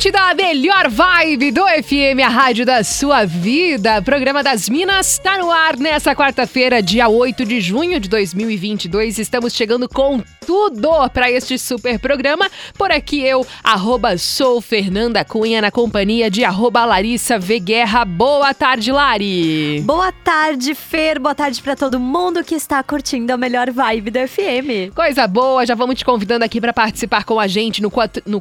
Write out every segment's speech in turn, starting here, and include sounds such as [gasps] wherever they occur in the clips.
Atlântida da melhor vibe do FM, a rádio da sua vida. Programa das Minas está no ar nessa quarta-feira, dia 8 de junho de 2022. Estamos chegando com tudo para este super programa. Por aqui eu, arroba sou Fernanda Cunha, na companhia de arroba Larissa V Guerra. Boa tarde, Lari. Boa tarde, Fer. Boa tarde para todo mundo que está curtindo a melhor vibe do FM. Coisa boa, já vamos te convidando aqui para participar com a gente no, no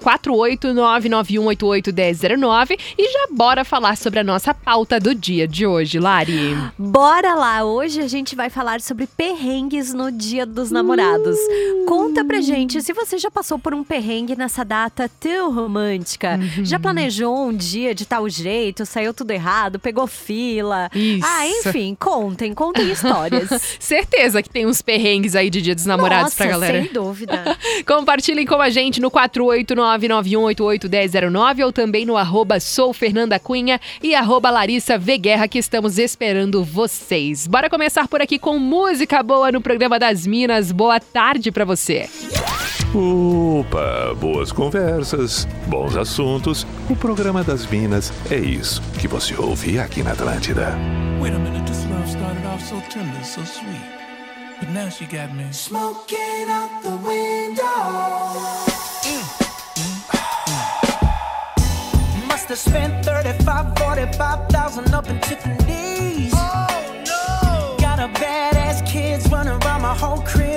48991881009 e já bora falar sobre a nossa pauta do dia de hoje, Lari. Bora lá, hoje a gente vai falar sobre perrengues no Dia dos Namorados. Uh. Conta pra gente se você já passou por um perrengue nessa data tão romântica. Uhum. Já planejou um dia de tal jeito, saiu tudo errado, pegou fila. Isso. Ah, enfim, contem, contem histórias. [laughs] Certeza que tem uns perrengues aí de Dia dos Namorados Nossa, pra galera. Sem dúvida. [laughs] Compartilhem com a gente no 48991881009 ou também no arroba soufernandacunha e arroba Larissa Veguerra que estamos esperando vocês. Bora começar por aqui com música boa no programa das Minas. Boa tarde pra você você. Opa, boas conversas, bons assuntos. O programa das Minas é isso que você ouve aqui na Atlântida. Wait a minute, this love started off so tender, so sweet. But now she got me smoking out the window. Mm, have spent 35, 45,000 up in Tiffany's. Oh no! Got a badass kids running around my whole crib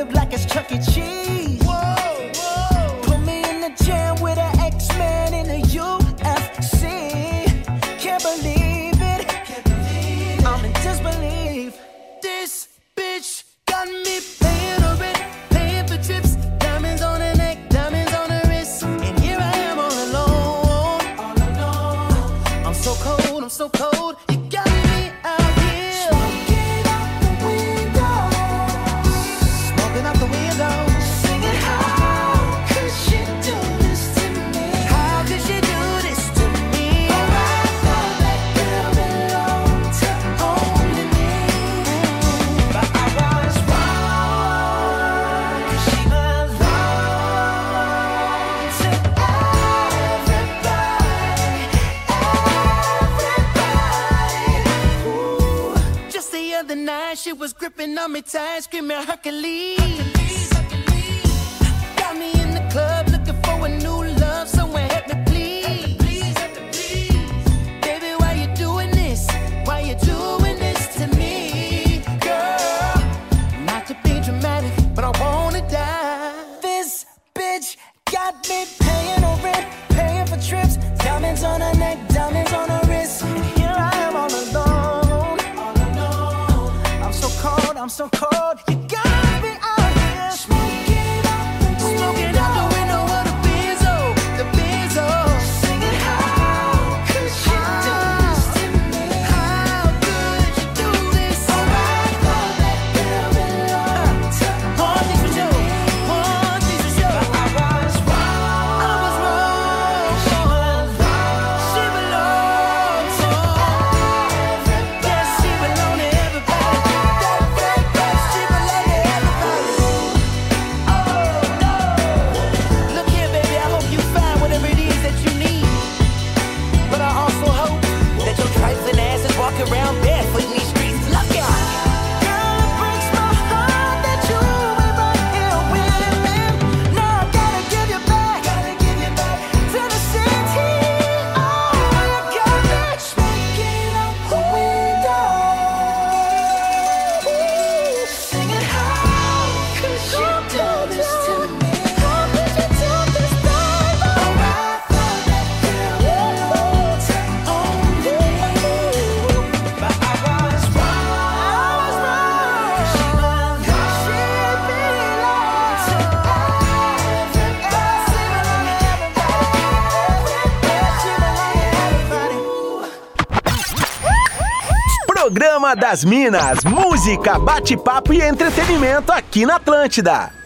om et taske med høkkeli. høkkeli. Das Minas, música, bate-papo e entretenimento aqui na Atlântida.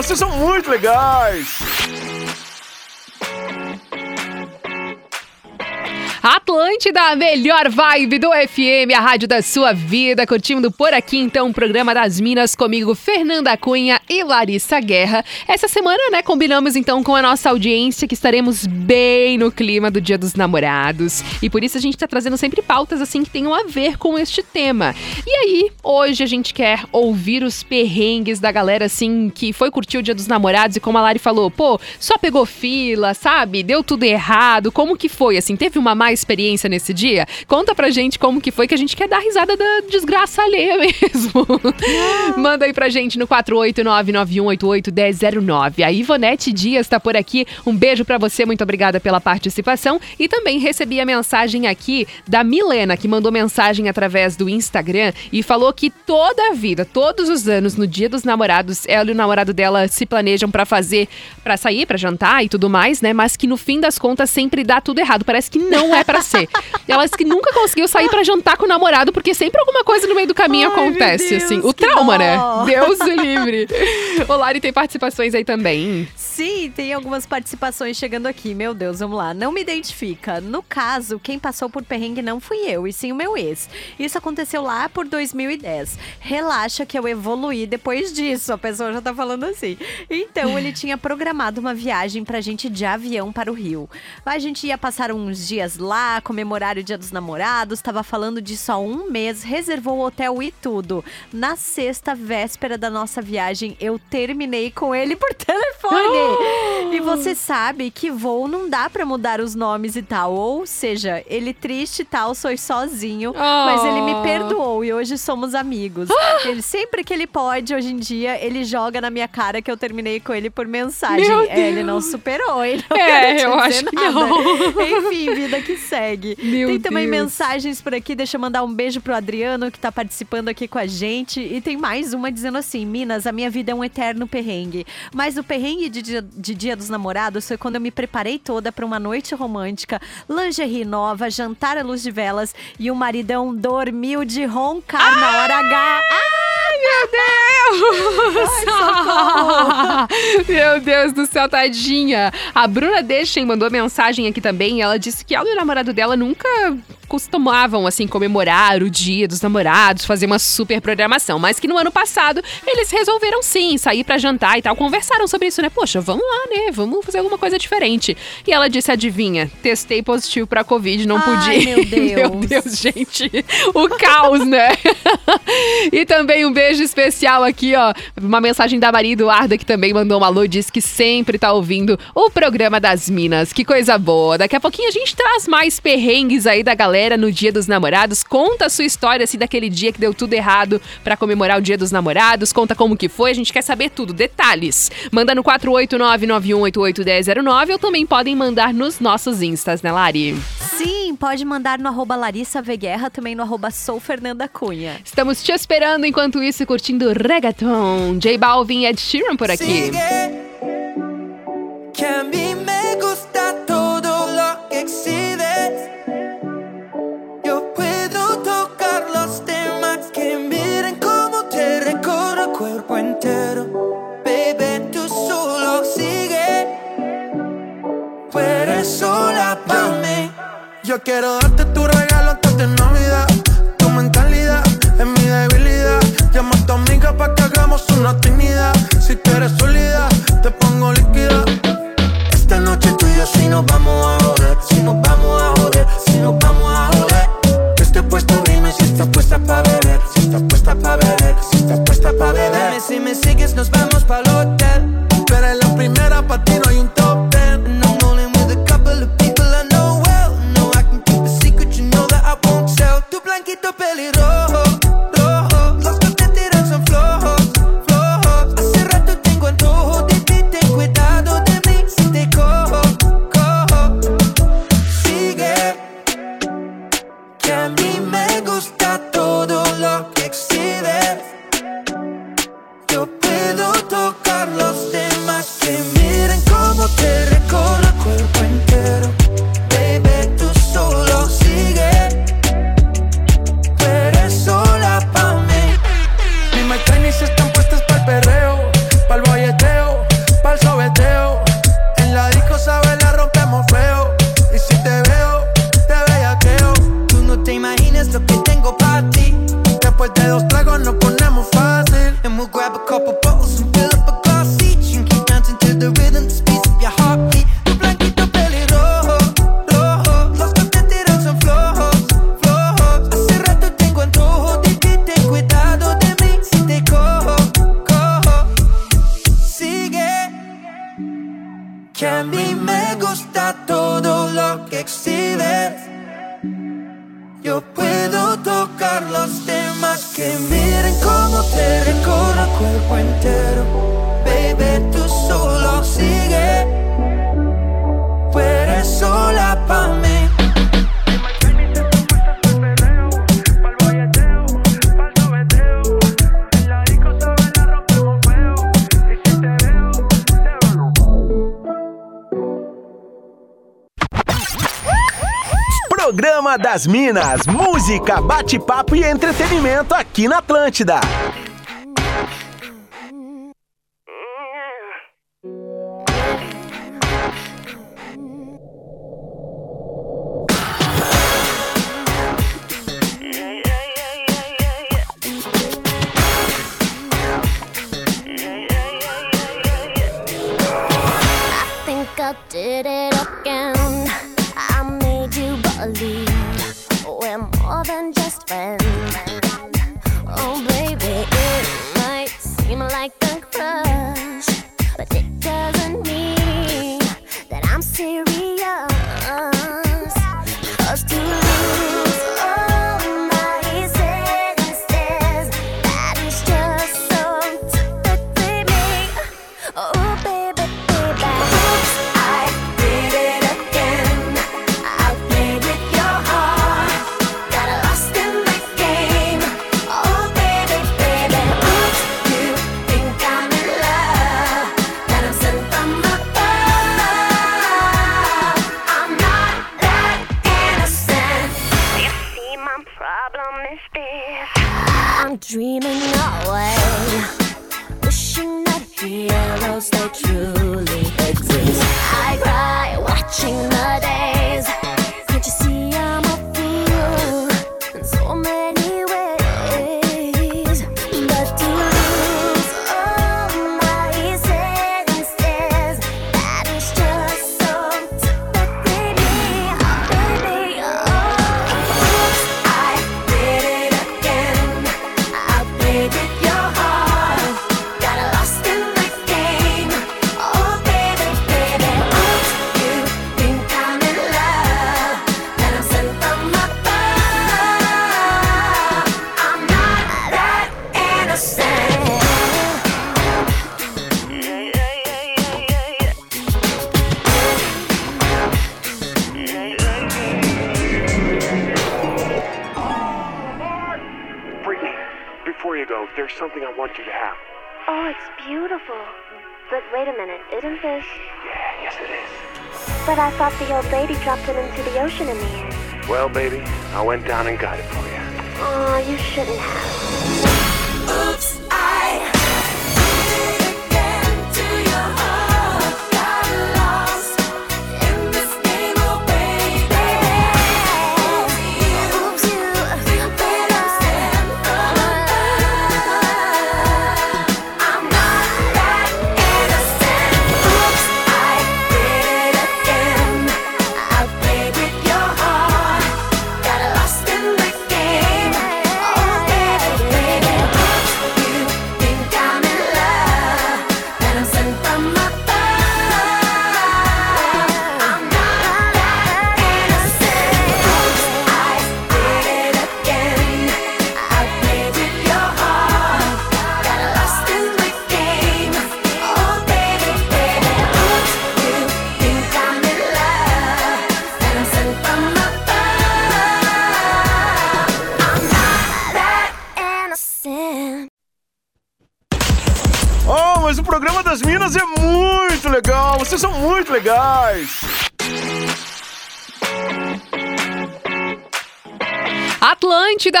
Vocês são muito legais. Atlântida, a melhor vibe do FM, a rádio da sua vida. Curtindo por aqui, então, o programa das Minas comigo, Fernanda Cunha e Larissa Guerra. Essa semana, né, combinamos então com a nossa audiência que estaremos bem no clima do Dia dos Namorados. E por isso a gente tá trazendo sempre pautas assim que tenham a ver com este tema. E aí, hoje a gente quer ouvir os perrengues da galera assim que foi curtir o Dia dos Namorados e como a Lari falou, pô, só pegou fila, sabe? Deu tudo errado. Como que foi assim? Teve uma má experiência nesse dia? Conta pra gente como que foi que a gente quer dar risada da desgraça alheia [laughs] mesmo. Manda aí pra gente no 48991881009. A Ivonete Dias tá por aqui. Um beijo pra você, muito obrigada pela participação. E também recebi a mensagem aqui da Milena, que mandou mensagem através do Instagram e falou que toda a vida, todos os anos, no dia dos namorados, ela e o namorado dela se planejam pra fazer, pra sair, pra jantar e tudo mais, né? Mas que no fim das contas sempre dá tudo errado. Parece que não é pra ser. Ela disse que nunca conseguiu sair pra jantar com o namorado, porque sempre alguma coisa no meio do caminho Ai, acontece, Deus, assim. O trauma, dó. né? Deus o livre. Ô, Lari, tem participações aí também. Sim, tem algumas participações chegando aqui. Meu Deus, vamos lá. Não me identifica. No caso, quem passou por perrengue não fui eu, e sim o meu ex. Isso aconteceu lá por 2010. Relaxa que eu evoluí depois disso. A pessoa já tá falando assim. Então, ele tinha programado uma viagem pra gente de avião para o Rio. A gente ia passar uns dias lá, comemorar o Dia dos Namorados. Tava falando disso há um mês, reservou o hotel e tudo. Na sexta véspera da nossa viagem, eu terminei com ele por telefone. [gasps] E você sabe que voo não dá pra mudar os nomes e tal. Ou seja, ele triste e tal, sou sozinho. Mas ele me Oh. perdoou e hoje somos amigos. [gasps] Ele sempre que ele pode, hoje em dia, ele joga na minha cara que eu terminei com ele por mensagem. É, ele não superou, ele não É, eu acho que nada. não. Enfim, vida que segue. Meu tem também Deus. mensagens por aqui. Deixa eu mandar um beijo pro Adriano, que tá participando aqui com a gente. E tem mais uma dizendo assim: Minas, a minha vida é um eterno perrengue. Mas o perrengue de dia, de dia dos namorados foi quando eu me preparei toda pra uma noite romântica, lingerie nova, jantar à luz de velas e o maridão dormiu de roncar na hora H. Meu Deus do céu, tadinha. A Bruna Deschen mandou mensagem aqui também. Ela disse que ela e o namorado dela nunca costumavam, assim, comemorar o dia dos namorados, fazer uma super programação. Mas que no ano passado eles resolveram sim sair pra jantar e tal. Conversaram sobre isso, né? Poxa, vamos lá, né? Vamos fazer alguma coisa diferente. E ela disse: adivinha, testei positivo pra Covid, não Ai, pude. meu [laughs] Deus. meu Deus, gente. O caos, né? [laughs] e também um beijo especial aqui, ó. Uma mensagem da Maria Eduarda, que também mandou um alô, disse que sempre tá ouvindo o programa das Minas. Que coisa boa. Daqui a pouquinho a gente traz mais perrengues aí da galera no Dia dos Namorados. Conta a sua história, assim, daquele dia que deu tudo errado pra comemorar o Dia dos Namorados. Conta como que foi, a gente quer saber tudo, detalhes. Manda no 489-9188-1009 ou também podem mandar nos nossos instas, né, Lari? Sim, pode mandar no arroba Larissa V Guerra, também no arroba Sou Fernanda Cunha. Estamos te esperando enquanto isso, curtindo reggaeton. J Balvin e Ed Sheeran por aqui. Sigue, que a mí me gusta todo lo que. Yo puedo tocar los temas que miren cómo te recorro el cuerpo entero. Baby, tú solo sigue. Tú eres sola para mí. Yo quiero darte tu regalo antes de Navidad. Llama a tu amiga para que hagamos una actividad. Si tú eres sólida, te pongo líquida. Esta noche tú y yo si nos vamos a joder, si nos vamos a joder, si nos vamos a joder. Yo estoy puesto, dime si estás puesta para beber, si estás puesta para beber, si estás puesta para beber. Dime si me sigues, nos vamos el hotel. Tú eres la primera, para ti no hay un top ten. And I'm rolling with a couple of people I know well. No, I can keep a secret, you know that I won't tell. Tu blanquito pelirrojo, Programa das Minas, música, bate-papo e entretenimento aqui na Atlântida. Baby, I went down and got it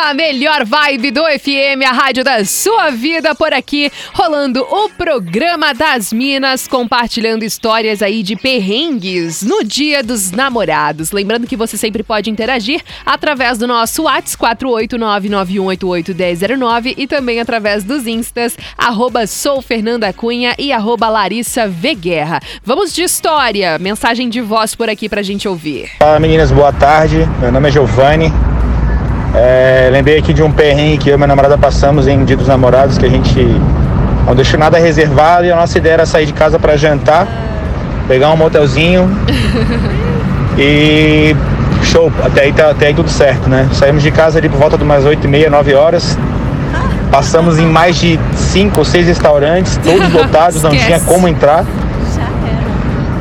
Atlântida, a melhor vibe do FM, a rádio da sua vida por aqui, rolando o programa das Minas, compartilhando histórias aí de perrengues no Dia dos Namorados. Lembrando que você sempre pode interagir através do nosso WhatsApp 489-9188-1009 e também através dos instas, arroba sou Fernanda Cunha e arroba Larissa V. Guerra. Vamos de história, mensagem de voz por aqui pra gente ouvir. Fala meninas, boa tarde. Meu nome é Giovanni. É, lembrei aqui de um perrengue que eu e minha namorada passamos em Dia dos Namorados, que a gente não deixou nada reservado e a nossa ideia era sair de casa para jantar, pegar um motelzinho [laughs] e show, até aí, tá- até aí tudo certo, né? Saímos de casa ali por volta de umas 8 e meia, 9 horas. Passamos em mais de 5 ou 6 restaurantes, todos lotados, não tinha como entrar.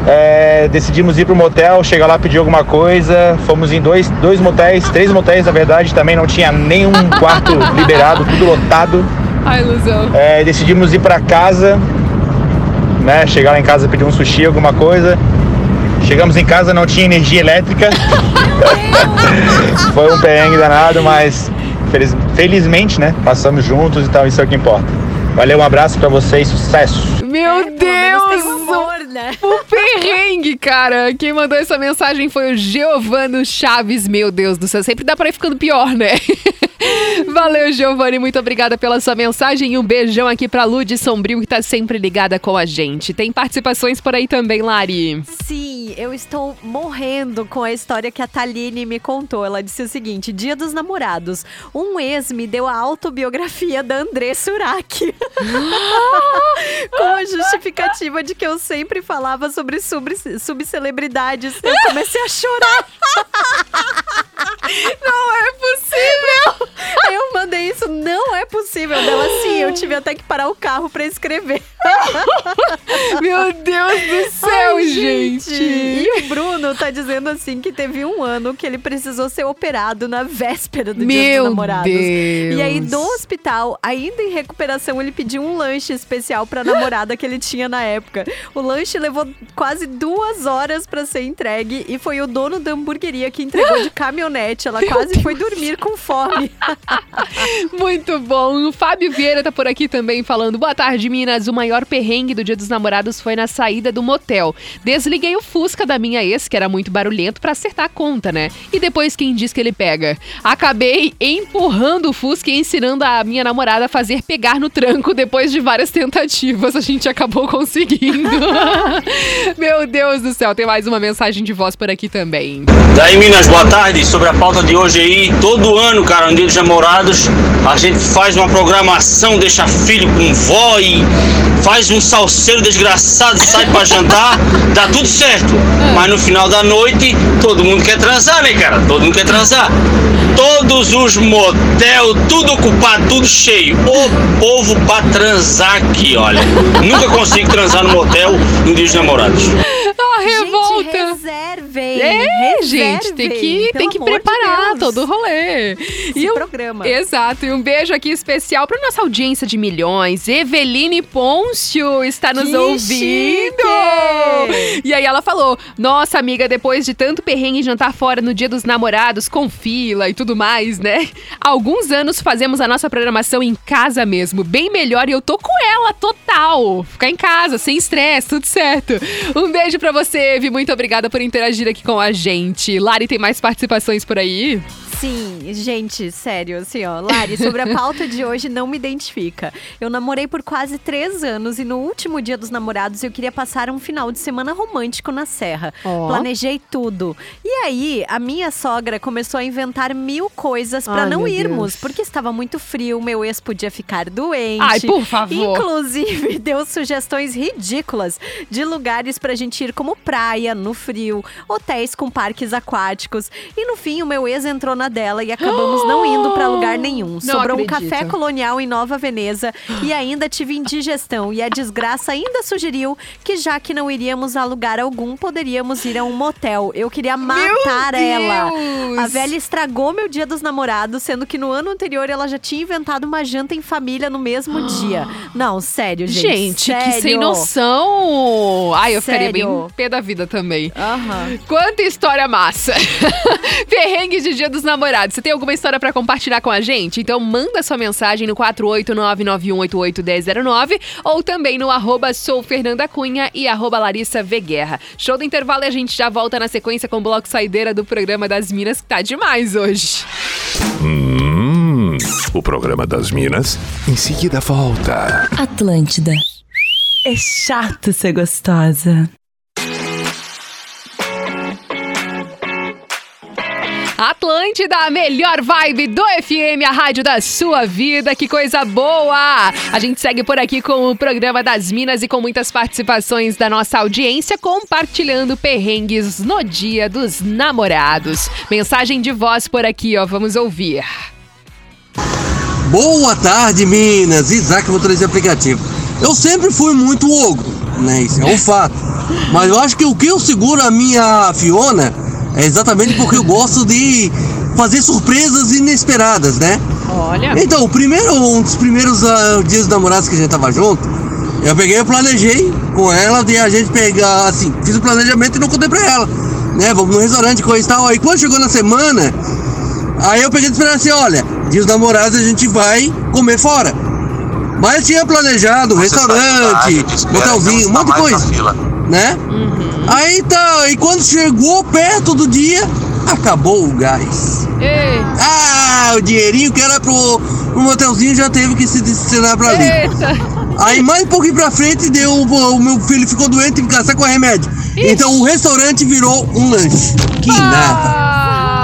É, decidimos ir pro motel, chegar lá, pedir alguma coisa. Fomos em dois, dois motéis, três motéis na verdade, também não tinha nenhum quarto [laughs] liberado, tudo lotado. Ai, ilusão. É, decidimos ir pra casa, né? Chegar lá em casa, pedir um sushi, alguma coisa. Chegamos em casa, não tinha energia elétrica. [laughs] Foi um perrengue danado, mas feliz- felizmente, né? Passamos juntos e tal, isso é o que importa. Valeu, um abraço pra vocês, sucesso! Meu tem Deus! humor, né? Perrengue, cara. Quem mandou essa mensagem foi o Giovano Chaves. Meu Deus do céu, sempre dá pra ir ficando pior, né? [laughs] Valeu, Giovanni. Muito obrigada pela sua mensagem e um beijão aqui pra Lud Sombrio, que tá sempre ligada com a gente. Tem participações por aí também, Lari. Sim, eu estou morrendo com a história que a Taline me contou. Ela disse o seguinte: Dia dos Namorados. Um ex me deu a autobiografia da André Surak. [laughs] com a justificativa de que eu sempre falava sobre sub- subcelebridades. Eu comecei a chorar. [laughs] Não é possível! Eu mandei isso, não é possível. Dela sim, eu tive até que parar o carro pra escrever. Meu Deus do céu, Ai, gente! E o Bruno tá dizendo assim que teve um ano que ele precisou ser operado na véspera do Dia Meu dos Namorados. Deus! E aí, do hospital, ainda em recuperação, ele pediu um lanche especial pra namorada que ele tinha na época. O lanche levou quase duas horas pra ser entregue e foi o dono da hamburgueria que entregou de caminhonete. Ela quase foi dormir com fome. [laughs] Muito bom. O Fábio Vieira tá por aqui também falando. Boa tarde, Minas. O maior perrengue do Dia dos Namorados foi na saída do motel. Desliguei o Fusca da minha ex, que era muito barulhento, pra acertar a conta, né? E depois quem diz que ele pega? Acabei empurrando o Fusca e ensinando a minha namorada a fazer pegar no tranco depois de várias tentativas. A gente acabou conseguindo. [laughs] Meu Deus do céu, tem mais uma mensagem de voz por aqui também. Daí, Minas, boa tarde. Sobre a pauta de hoje aí, todo ano, cara, no Dia dos Namorados, a gente faz uma programação, deixa filho com vó e faz um salseiro desgraçado, sai pra jantar, dá tudo certo. Mas no final da noite, todo mundo quer transar, né, cara? Todo mundo quer transar. Todos os motel, tudo ocupado, tudo cheio. O povo pra transar aqui, olha. Nunca consigo transar no motel no Dia dos Namorados. A revolta! Gente, reservem. É, gente, tem que, reservem, tem que de preparar Deus. todo o rolê. Esse um- programa. Exato, e um beijo aqui especial para nossa audiência de milhões. Eveline Pôncio está nos Que ouvindo. chique! E aí ela falou: Nossa, amiga, depois de tanto perrengue jantar fora no dia dos namorados, com fila e tudo mais, né? Há alguns anos fazemos a nossa programação em casa mesmo, bem melhor e eu tô com ela total. Ficar em casa, sem estresse, tudo certo. Um beijo pra você, Evi. Muito obrigada por interagir aqui com a gente. Lari, tem mais participações por aí? Sim, gente, sério, assim, ó. Lari, sobre a pauta de hoje, não me identifica. Eu namorei por quase três anos e no último dia dos namorados eu queria passar um final de semana romântico na Serra. Ó. Planejei tudo. E aí, a minha sogra começou a inventar mil coisas pra Ai, não irmos, Deus. porque estava muito frio, meu ex podia ficar doente. Ai, por favor. Inclusive, [laughs] deu sugestões ridículas de lugares pra gente ir, como praia, no frio, hotéis com parques aquáticos. E no fim, o meu ex entrou na dela e acabamos não indo pra lugar [gasps] nenhum. Sobrou um acredito. café colonial em Nova Veneza [gasps] e ainda tive indigestão. E a desgraça ainda sugeriu que, já que não iríamos a lugar algum, poderíamos ir a um motel. Eu queria matar ela. A velha estragou meu dia dos namorados, sendo que no ano anterior ela já tinha inventado uma janta em família no mesmo [gasps] dia. Não, sério, gente. Gente, que sem sério. noção! Ai, eu ficaria bem Sério. pé da vida também. Aham. Quanta história massa! [laughs] Perrengue de Dia dos Namorados. Você tem alguma história pra compartilhar com a gente? Então manda sua mensagem no 48991881009 ou também no arroba sou Fernanda Cunha e arroba Larissa V. Guerra. Show do intervalo e a gente já volta na sequência com o bloco saideira do programa das Minas, que tá demais hoje. Hum, o programa das Minas em seguida volta. Atlântida. É chato ser gostosa. Atlântida, a melhor vibe do FM, a rádio da sua vida. Que coisa boa! A gente segue por aqui com o programa das Minas e com muitas participações da nossa audiência, compartilhando perrengues no Dia dos Namorados. Mensagem de voz por aqui, ó, vamos ouvir. Boa tarde, Minas. Isaac, motorista de aplicativo. Eu sempre fui muito ogro, né? Isso é um [laughs] fato. Mas eu acho que o que eu seguro a minha Fiona é exatamente porque eu gosto de fazer surpresas inesperadas, né? Olha. Então, o primeiro, um dos primeiros ah, dias dos namorados que a gente tava junto, eu peguei e planejei com ela de a gente pegar, assim, fiz o planejamento e não contei pra ela. né? Vamos no restaurante, coisa e tal. Aí quando chegou na semana, aí eu peguei e esperar assim, olha, dia dos namorados a gente vai comer fora. Mas tinha planejado restaurante, motelzinho, um monte de coisa. Né? Aí tá, e quando chegou perto do dia, acabou o gás. Ah, o dinheirinho que era pro, pro motelzinho já teve que se destinar pra ali. Aí mais um pouquinho pra frente deu. O meu filho ficou doente e gastar com remédio. Então o restaurante virou um lanche. Que nada.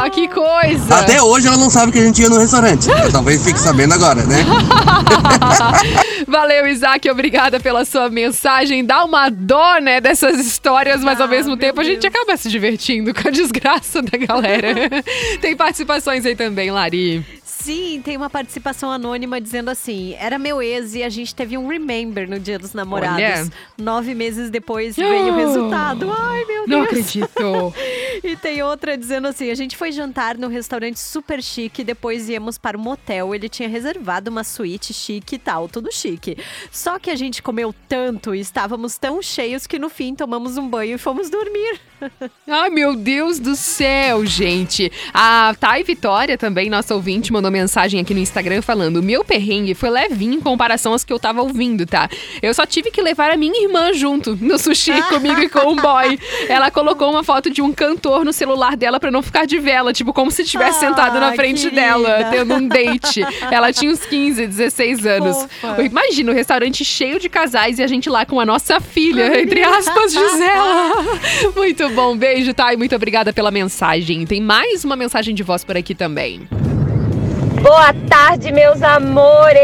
Ah, que coisa! Até hoje ela não sabe que a gente ia no restaurante. [laughs] Talvez fique sabendo agora, né? [laughs] Valeu, Isaac, obrigada pela sua mensagem. Dá uma dó, né, dessas histórias, mas ao mesmo tempo a gente acaba se divertindo com a desgraça da galera. [laughs] Tem participações aí também, Lari. Sim, tem uma participação anônima dizendo assim: era meu ex e a gente teve um remember no dia dos namorados. Olha. Nove meses depois veio o [gasps] resultado. Ai, meu Deus. Não acredito. [laughs] E tem outra dizendo assim: a gente foi jantar num restaurante super chique, depois íamos para um motel. Ele tinha reservado uma suíte chique e tal, tudo chique. Só que a gente comeu tanto e estávamos tão cheios que no fim tomamos um banho e fomos dormir. [laughs] Ai, meu Deus do céu, gente. A Thay Vitória, também, nossa ouvinte, mandou mensagem aqui no Instagram falando: o meu perrengue foi levinho em comparação às que eu tava ouvindo, tá? Eu só tive que levar a minha irmã junto no sushi [laughs] comigo e com o boy. Ela colocou uma foto de um cantor no celular dela pra não ficar de vela, tipo, como se estivesse sentado na Ah, frente querida. dela, tendo um date. Ela tinha uns 15, 16 anos. Fofa. Imagina, um restaurante cheio de casais e a gente lá com a nossa filha, entre aspas, [laughs] Gisela. Muito bom, beijo, Thay. Muito obrigada pela mensagem. Tem mais uma mensagem de voz por aqui também. Boa tarde, meus amores!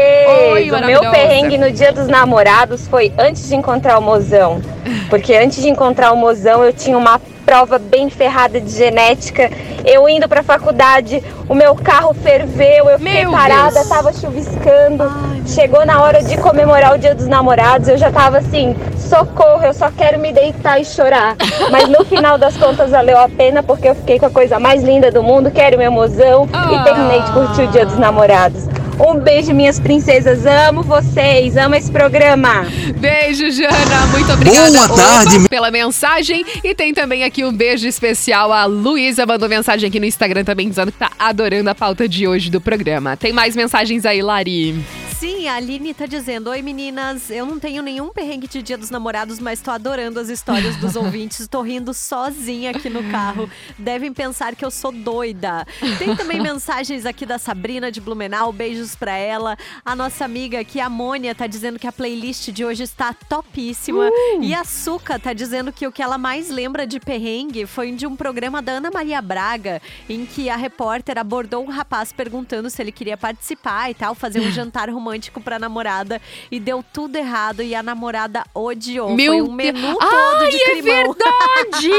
Oi, o meu perrengue no dia dos namorados foi antes de encontrar o mozão. [laughs] Porque antes de encontrar o mozão, eu tinha uma prova bem ferrada de genética. Eu indo pra faculdade, o meu carro ferveu, eu fiquei Meu parada, Deus. tava chuviscando. Chegou na hora de comemorar o dia dos namorados, eu já tava assim, socorro, eu só quero me deitar e chorar. Mas no final das contas valeu a pena porque eu fiquei com a coisa mais linda do mundo, quero meu mozão e terminei de curtir o dia dos namorados. Um beijo, minhas princesas. Amo vocês, amo esse programa. Beijo, Jana. Muito obrigada Boa Opa, tarde. pela mensagem. E tem também aqui um beijo especial. A Luísa mandou mensagem aqui no Instagram também dizendo que tá adorando a pauta de hoje do programa. Tem mais mensagens aí, Lari. Sim, a Aline tá dizendo: Oi meninas, eu não tenho nenhum perrengue de dia dos namorados, mas tô adorando as histórias dos [laughs] ouvintes. Tô rindo sozinha aqui no carro. Devem pensar que eu sou doida. Tem também [laughs] mensagens aqui da Sabrina de Blumenau, beijos pra ela. A nossa amiga aqui, a Mônia, tá dizendo que a playlist de hoje está topíssima. E a Suca tá dizendo que o que ela mais lembra de perrengue foi de um programa da Ana Maria Braga, em que a repórter abordou um rapaz perguntando se ele queria participar e tal, fazer um [laughs] jantar romântico pra namorada. E deu tudo errado e a namorada odiou. Meu foi um menu Deus. todo Ai, de é climão. verdade!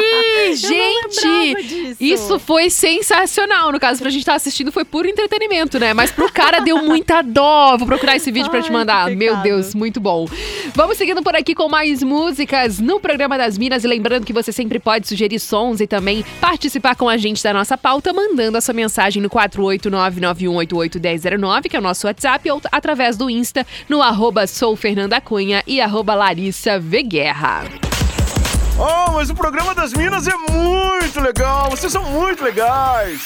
[laughs] Gente, isso foi sensacional. No caso, pra gente estar assistindo, foi puro entretenimento, né? Mas pro cara deu muita dó. Vou procurar esse vídeo pra te Ai, mandar. Meu. Deus, muito bom. Vamos seguindo por aqui com mais músicas no programa das Minas. E lembrando que você sempre pode sugerir sons e também participar com a gente da nossa pauta, mandando a sua mensagem no 48991881009, que é o nosso WhatsApp, ou através do Insta, no arroba sou Fernanda Cunha e arroba Larissa Veguerra. Oh, mas o programa das Minas é muito legal. Vocês são muito legais.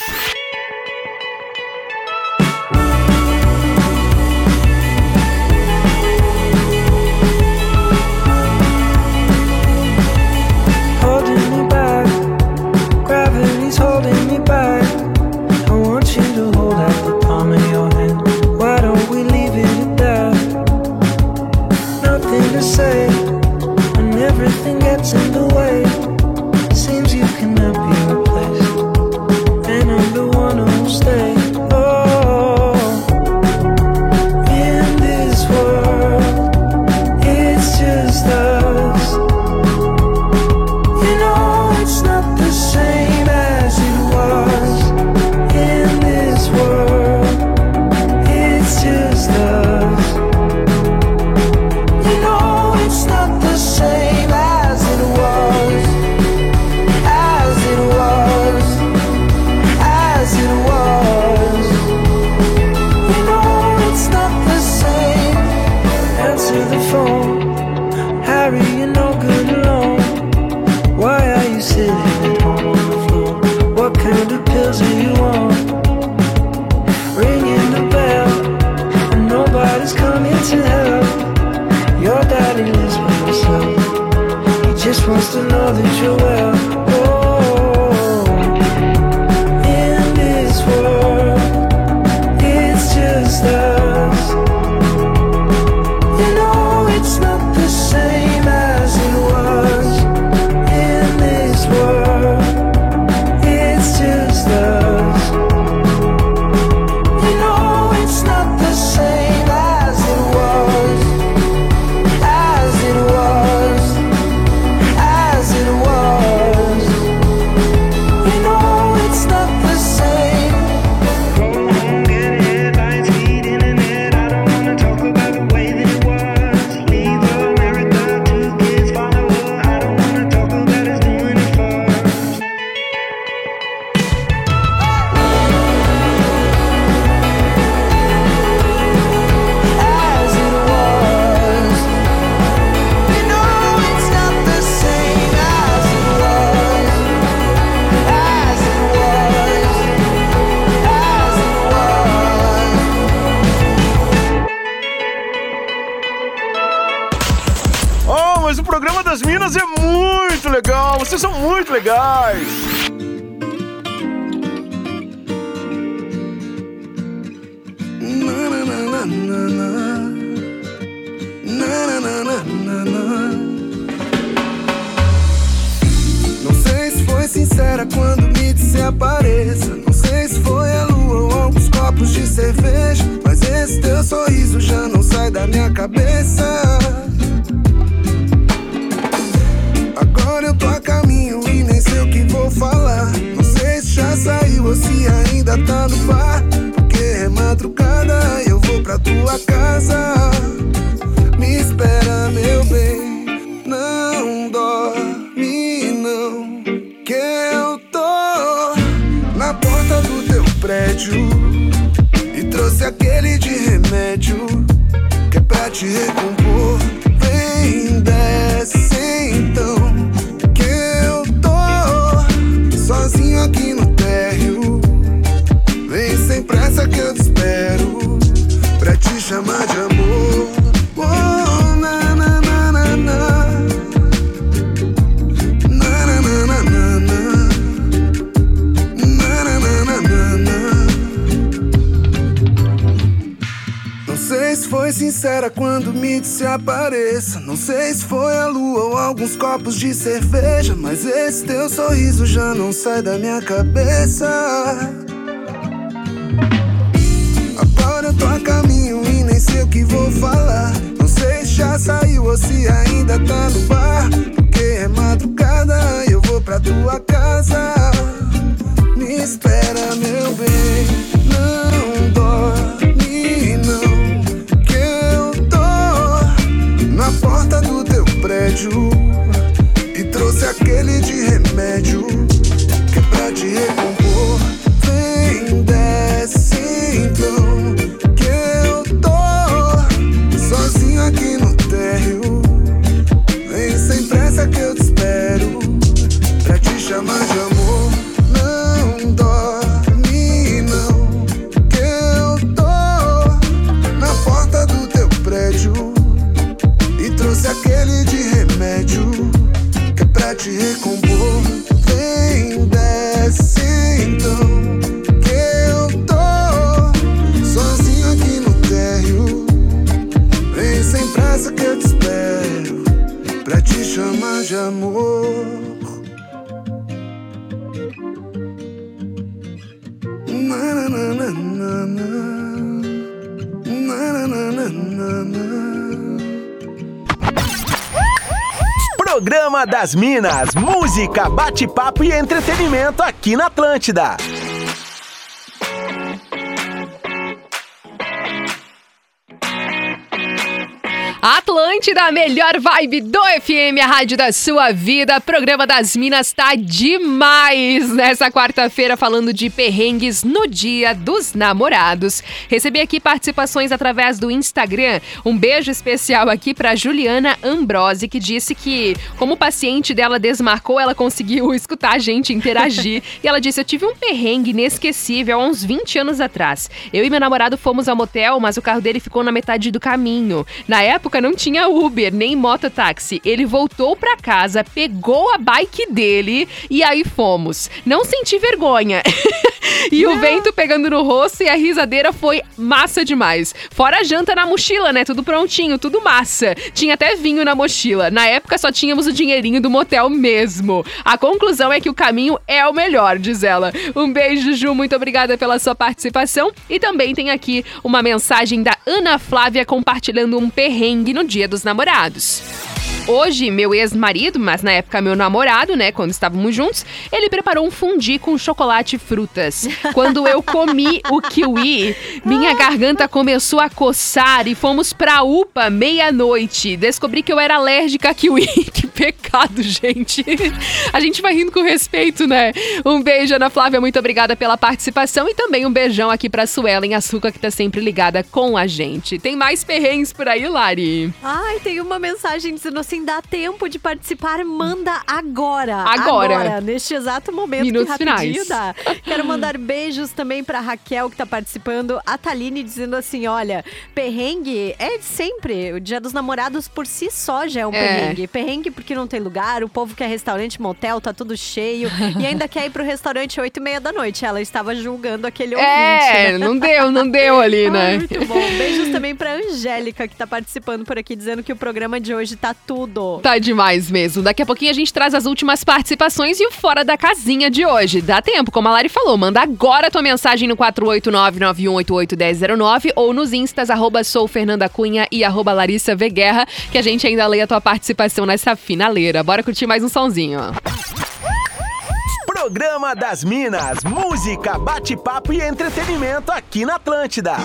daddy lives by himself. He just wants to know that you're well. Foi sincera quando me disse apareça. Não sei se foi a lua ou alguns copos de cerveja. Mas esse teu sorriso já não sai da minha cabeça. Agora eu tô a caminho e nem sei o que vou falar. Não sei se já saiu ou se ainda tá no bar. Porque é madrugada, eu vou pra tua casa. Me espera, meu bem. Não E trouxe aquele de remédio. Que é pra te recompor. Sincera quando me disse apareça. Não sei se foi a lua ou alguns copos de cerveja. Mas esse teu sorriso já não sai da minha cabeça. Agora eu tô a caminho e nem sei o que vou falar. Não sei se já saiu ou se ainda tá no bar. Porque é madrugada, eu vou pra tua casa. Me espera, meu bem. toujours. Das Minas, música, bate-papo e entretenimento aqui na Atlântida. Atlântida, a melhor vibe do FM, a rádio da sua vida. Programa das Minas tá demais nessa quarta-feira, falando de perrengues no Dia dos Namorados. Recebi aqui participações através do Instagram. Um beijo especial aqui pra Juliana Ambrosi, que disse que, como o paciente dela desmarcou, ela conseguiu [laughs] escutar a gente interagir. [laughs] e ela disse: Eu tive um perrengue inesquecível há uns 20 anos atrás. Eu e meu namorado fomos ao motel, mas o carro dele ficou na metade do caminho. Na época não tinha Uber nem mototáxi. Ele voltou pra casa, pegou a bike dele e aí fomos. Não senti vergonha. [laughs] e o vento pegando no rosto e a risadeira foi massa demais. Fora a janta na mochila, né? Tudo prontinho, tudo massa. Tinha até vinho na mochila. Na época só tínhamos o dinheirinho do motel mesmo. A conclusão é que o caminho é o melhor, diz ela. Um beijo, Ju. Muito obrigada pela sua participação. E também tem aqui uma mensagem da Ana Flávia compartilhando um perrengue no Dia dos Namorados. Hoje, meu ex-marido, mas na época meu namorado, né, quando estávamos juntos, ele preparou um fundi com chocolate e frutas. Quando eu comi o kiwi, minha garganta começou a coçar e fomos pra UPA meia-noite. Descobri que eu era alérgica a kiwi. [laughs] que pecado, gente. A gente vai rindo com respeito, né? Um beijo, Ana Flávia, muito obrigada pela participação e também um beijão aqui pra Suelen Açúcar, que tá sempre ligada com a gente. Tem mais perrengues por aí, Lari? Ai, tem uma mensagem dizendo assim: dá tempo de participar, manda agora. Agora. neste exato momento. Minutos que finais. dá. Quero mandar beijos também pra Raquel, que tá participando. A Taline dizendo assim: olha, perrengue é sempre. O dia dos namorados por si só já é um É. perrengue. Perrengue porque não tem lugar, o povo quer restaurante, motel, tá tudo cheio. e ainda quer ir pro restaurante oito e meia da noite. Ela estava julgando aquele ouvinte. É, né? não deu, não deu [laughs] ali, Ai, né? muito bom. Beijos também pra Angélica, que tá participando por aqui, dizendo que o programa de hoje tá tudo. Tá demais mesmo. Daqui a pouquinho a gente traz as últimas participações e o Fora da Casinha de hoje. Dá tempo, como a Lari falou, manda agora tua mensagem no 489-9188-1009 ou nos instas, arroba sou Fernanda Cunha e arroba Larissa V. Guerra, que a gente ainda lê a tua participação nessa finaleira. Bora curtir mais um sonzinho. Programa das Minas, música, bate-papo e entretenimento aqui na Atlântida.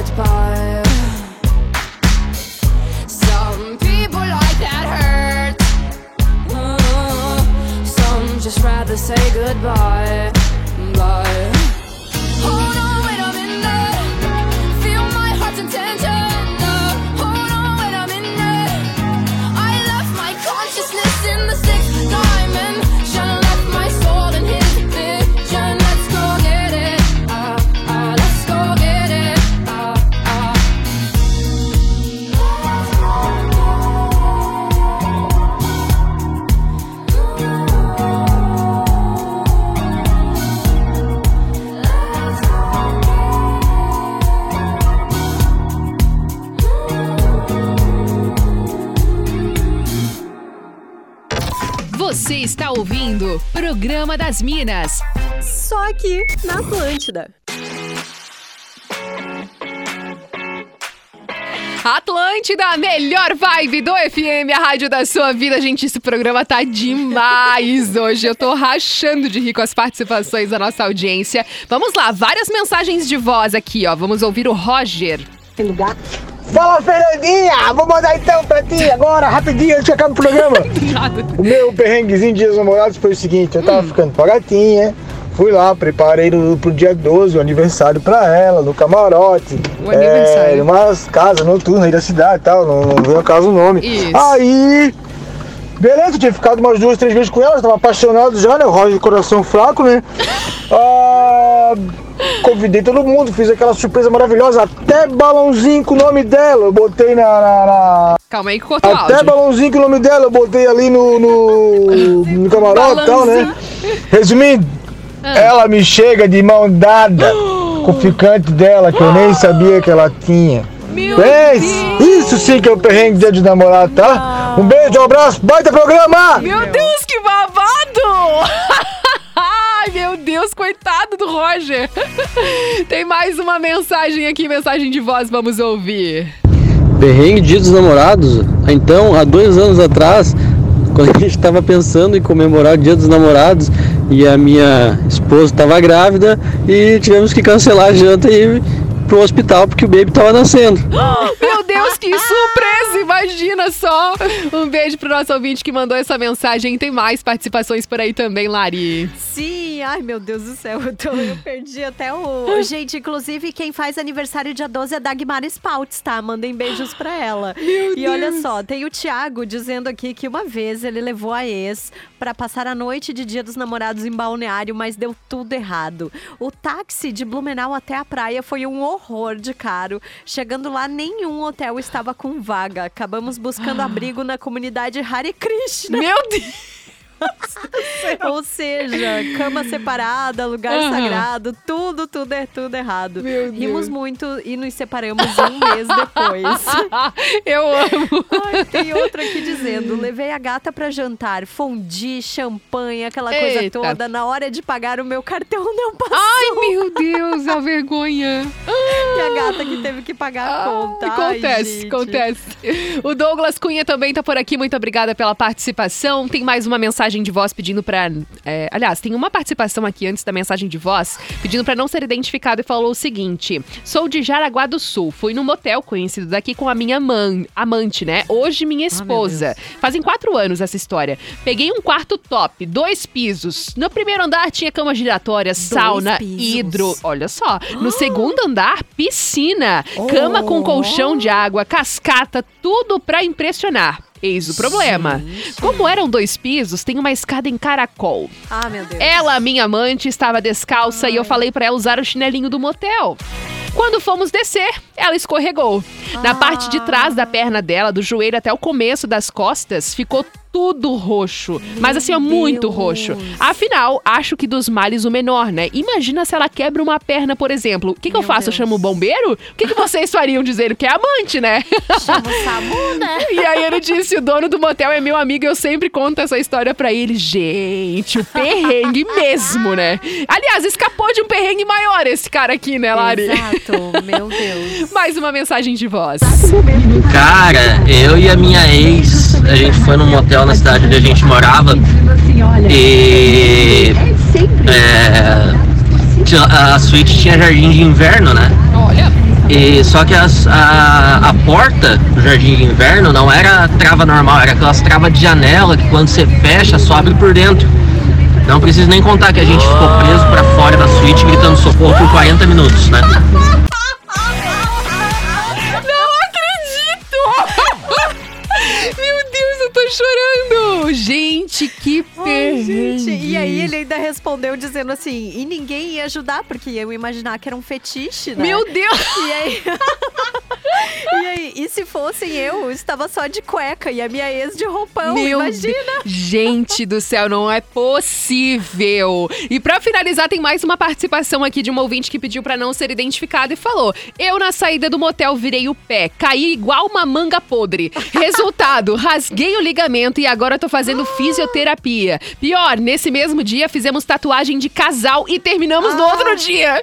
search for Programa das Minas. Só aqui na Atlântida. Atlântida, a melhor vibe do FM, a rádio da sua vida. Gente, esse programa tá demais hoje. Eu tô rachando de rir com as participações da nossa audiência. Vamos lá, várias mensagens de voz aqui, ó. Vamos ouvir o Roger. Tem lugar? Fala, Fernandinha! Vou mandar então pra ti agora, rapidinho, antes de acabar o programa. [laughs] o meu perrenguezinho de dias namorados foi o seguinte, eu tava ficando com a gatinha, fui lá, preparei no, pro dia 12 o aniversário pra ela, no camarote. O aniversário. É, umas casas noturnas aí da cidade e tal, não, não veio caso o nome. Isso. Aí, beleza, tinha ficado umas duas, três vezes com ela, eu tava apaixonado já, né? O Roger de coração fraco, né? Ah, convidei todo mundo, fiz aquela surpresa maravilhosa, até balãozinho com o nome dela, eu botei na- na- na Calma aí que cortou até áudio. balãozinho com o nome dela, eu botei ali no, no, no camarote e tal, né? Resumindo, ela me chega de mão dada com o ficante dela, que eu nem sabia que ela tinha. Pense, isso sim que é o perrengue dia de namorado, tá? Um beijo, um abraço, baita programa! Meu Deus, que babado! [laughs] Ai, meu Deus, coitado do Roger. [laughs] Tem mais uma mensagem aqui, mensagem de voz, vamos ouvir. Perrengue Dia dos Namorados? Então, há dois anos atrás, [laughs] quando a gente estava pensando em comemorar o Dia dos Namorados e a minha esposa estava grávida e tivemos que cancelar a janta e pro hospital porque o baby estava nascendo. [gasps] Meu Deus, que surpresa! Imagina só! Um beijo pro nosso ouvinte que mandou essa mensagem. Tem mais participações por aí também, Lari. Sim, ai meu Deus do céu, eu, tô- eu perdi até o. [laughs] Gente, inclusive, quem faz aniversário dia 12 é Dagmar Spouts, tá? Mandem beijos pra ela. [laughs] e olha só, tem o Thiago dizendo aqui que uma vez ele levou a ex pra passar a noite de dia dos namorados em balneário, mas deu tudo errado. O táxi de Blumenau até a praia foi um horror de caro. Chegando lá, nenhum hotel estava com vaga. Acabamos buscando [gasps] abrigo na comunidade Hare Krishna. Meu Deus! Ou seja, cama separada, lugar Aham. sagrado, tudo, tudo é tudo errado. Meu Rimos Deus. muito e nos separamos um mês depois. [laughs] Eu amo. Ai, tem outra aqui dizendo: levei a gata pra jantar, fondue, champanhe, aquela coisa Eita. toda. Na hora de pagar, o meu cartão não passou. Ai, meu Deus, a vergonha. [laughs] E a gata que teve que pagar a conta. Ai, Acontece, acontece. O Douglas Cunha também tá por aqui. Muito obrigada pela participação. Tem mais uma mensagem de voz pedindo pra. é, aliás, tem uma participação aqui antes da mensagem de voz pedindo pra não ser identificado e falou o seguinte: Sou de Jaraguá do Sul. Fui num motel conhecido daqui com a minha man, amante, né? Hoje minha esposa. Fazem quatro anos essa história. Peguei um quarto top, dois pisos. No primeiro andar tinha cama giratória, sauna, pisos. hidro. Olha só. No segundo andar, piscina, cama com colchão de água, cascata, tudo pra impressionar. Eis o problema. Como eram dois pisos, tem uma escada em caracol. Ah, meu Deus. Ela, minha amante, estava descalça e eu falei pra ela usar o chinelinho do motel. Quando fomos descer, ela escorregou. Na parte de trás da perna dela, do joelho até o começo das costas, ficou tudo roxo. Mas assim, ó, muito roxo. Afinal, acho que dos males o menor, né? Imagina se ela quebra uma perna, por exemplo. O que, que eu faço? Eu chamo o bombeiro? O que, que vocês fariam dizendo que é amante, né? Chama o SAMU, né? [laughs] E aí ele disse: o dono do motel é meu amigo, eu sempre conto essa história pra ele. Gente, o perrengue [laughs] mesmo, né? Aliás, escapou de um perrengue maior esse cara aqui, né, Lari? Exato, meu Deus. [laughs] Mais uma mensagem de voz. Cara, eu e a minha ex, a gente foi num motel na cidade onde a gente morava e é, tinha- a suíte tinha jardim de inverno, né? Olha. E só que as- a, a porta do jardim de inverno não era trava normal, era aquelas travas de janela que quando você fecha só abre por dentro. Não preciso nem contar que a gente ficou preso pra fora da suíte gritando socorro por 40 minutos, né? [laughs] chorando! Gente, que perrengue! e aí ele ainda respondeu dizendo assim, e ninguém ia ajudar, porque eu ia imaginar que era um fetiche, né? Meu Deus! E aí... [laughs] e aí, e se fossem eu, estava só de cueca e a minha ex de roupão, Meu imagina? Deus. Gente do céu, não é possível. E pra finalizar, tem mais uma participação aqui de uma ouvinte que pediu pra não ser identificada e falou: Eu na saída do motel virei o pé, caí igual uma manga podre. Resultado, [laughs] rasguei o ligamento e agora tô fazendo fisioterapia. Pior, nesse mesmo dia fizemos tatuagem de casal e terminamos no outro dia.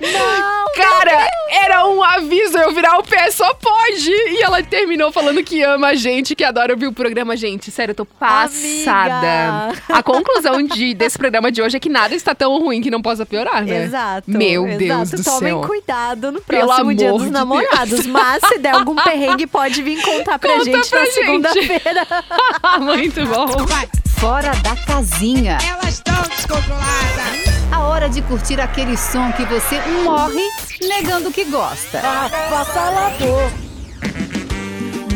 Cara, era um aviso eu virar o pé, só pode. E ela terminou falando que ama a gente, que adora ouvir o programa. Gente, sério, eu tô passada. Amiga. A conclusão de, desse programa de hoje é que nada está tão ruim que não possa piorar, né? Exato. Meu exato. Deus do Tomem céu. cuidado no Pelo próximo dia dos de namorados. Deus. Mas se der algum perrengue, pode vir contar pra Conta gente pra na segunda-feira. [laughs] Muito bom. Fora da casinha. Elas estão descontroladas. A hora de curtir aquele som que você morre negando que gosta.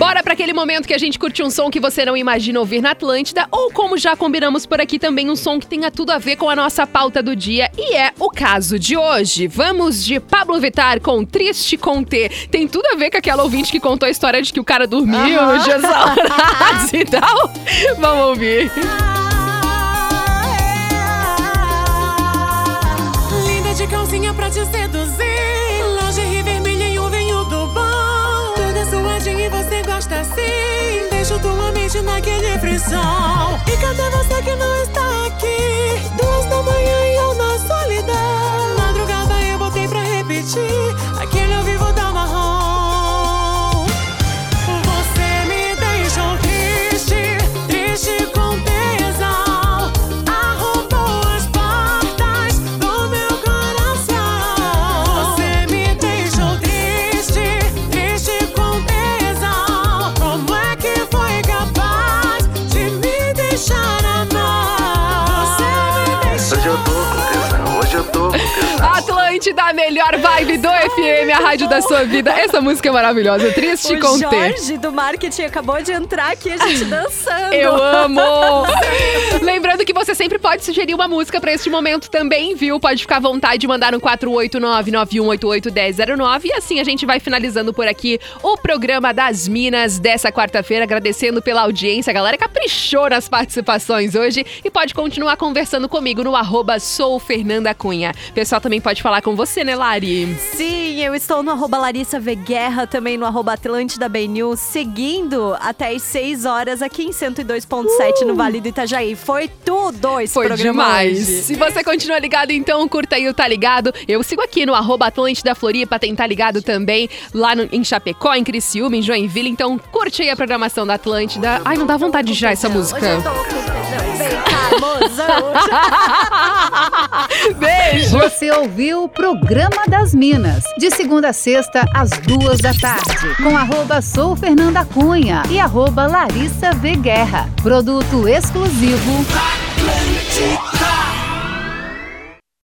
Bora para aquele momento que a gente curte um som que você não imagina ouvir na Atlântida, ou como já combinamos por aqui também, um som que tenha tudo a ver com a nossa pauta do dia, e é o caso de hoje. Vamos de Pablo Vittar com Triste com T. Tem tudo a ver com aquela ouvinte que contou a história de que o cara dormiu nos dias namorados e tal. Vamos ouvir. Linda de calcinha pra te seduzir. Naquele frisson. E cadê você que não está tesão. Atlântida, a melhor vibe do FM, a rádio da sua vida. Essa música é maravilhosa, Triste com T. Jorge do marketing acabou de entrar aqui, a gente [laughs] dançando. Eu amo! Lembrando que você sempre pode sugerir uma música pra este momento também, viu? Pode ficar à vontade de mandar no 489-9188-1009 e assim a gente vai finalizando por aqui o programa das Minas dessa quarta-feira, agradecendo pela audiência, a galera caprichou nas participações hoje e pode continuar conversando comigo no arroba sou Fernanda Cunha. O pessoal também pode falar com você, né, Lari? Sim, eu estou no arroba Larissa V Guerra, também no arroba Atlântida Bay News, seguindo até às 6 horas aqui em 102.7 no Vale do Itajaí. Foi tudo esse Foi programa demais. hoje. Se você continua ligado, então curta aí o Tá Ligado. Eu sigo aqui no arroba Atlântida Floripa, tem Tá Ligado também lá no- em Chapecó, em Criciúma, em Joinville. Então curte aí a programação da Atlântida. Ai, não dá vontade de girar essa música. [laughs] Beijo! Você ouviu o Programa das Minas, de segunda a sexta, às duas da tarde, com arroba Sou Fernanda Cunha e arroba Larissa V Guerra. Produto exclusivo. Atlântica.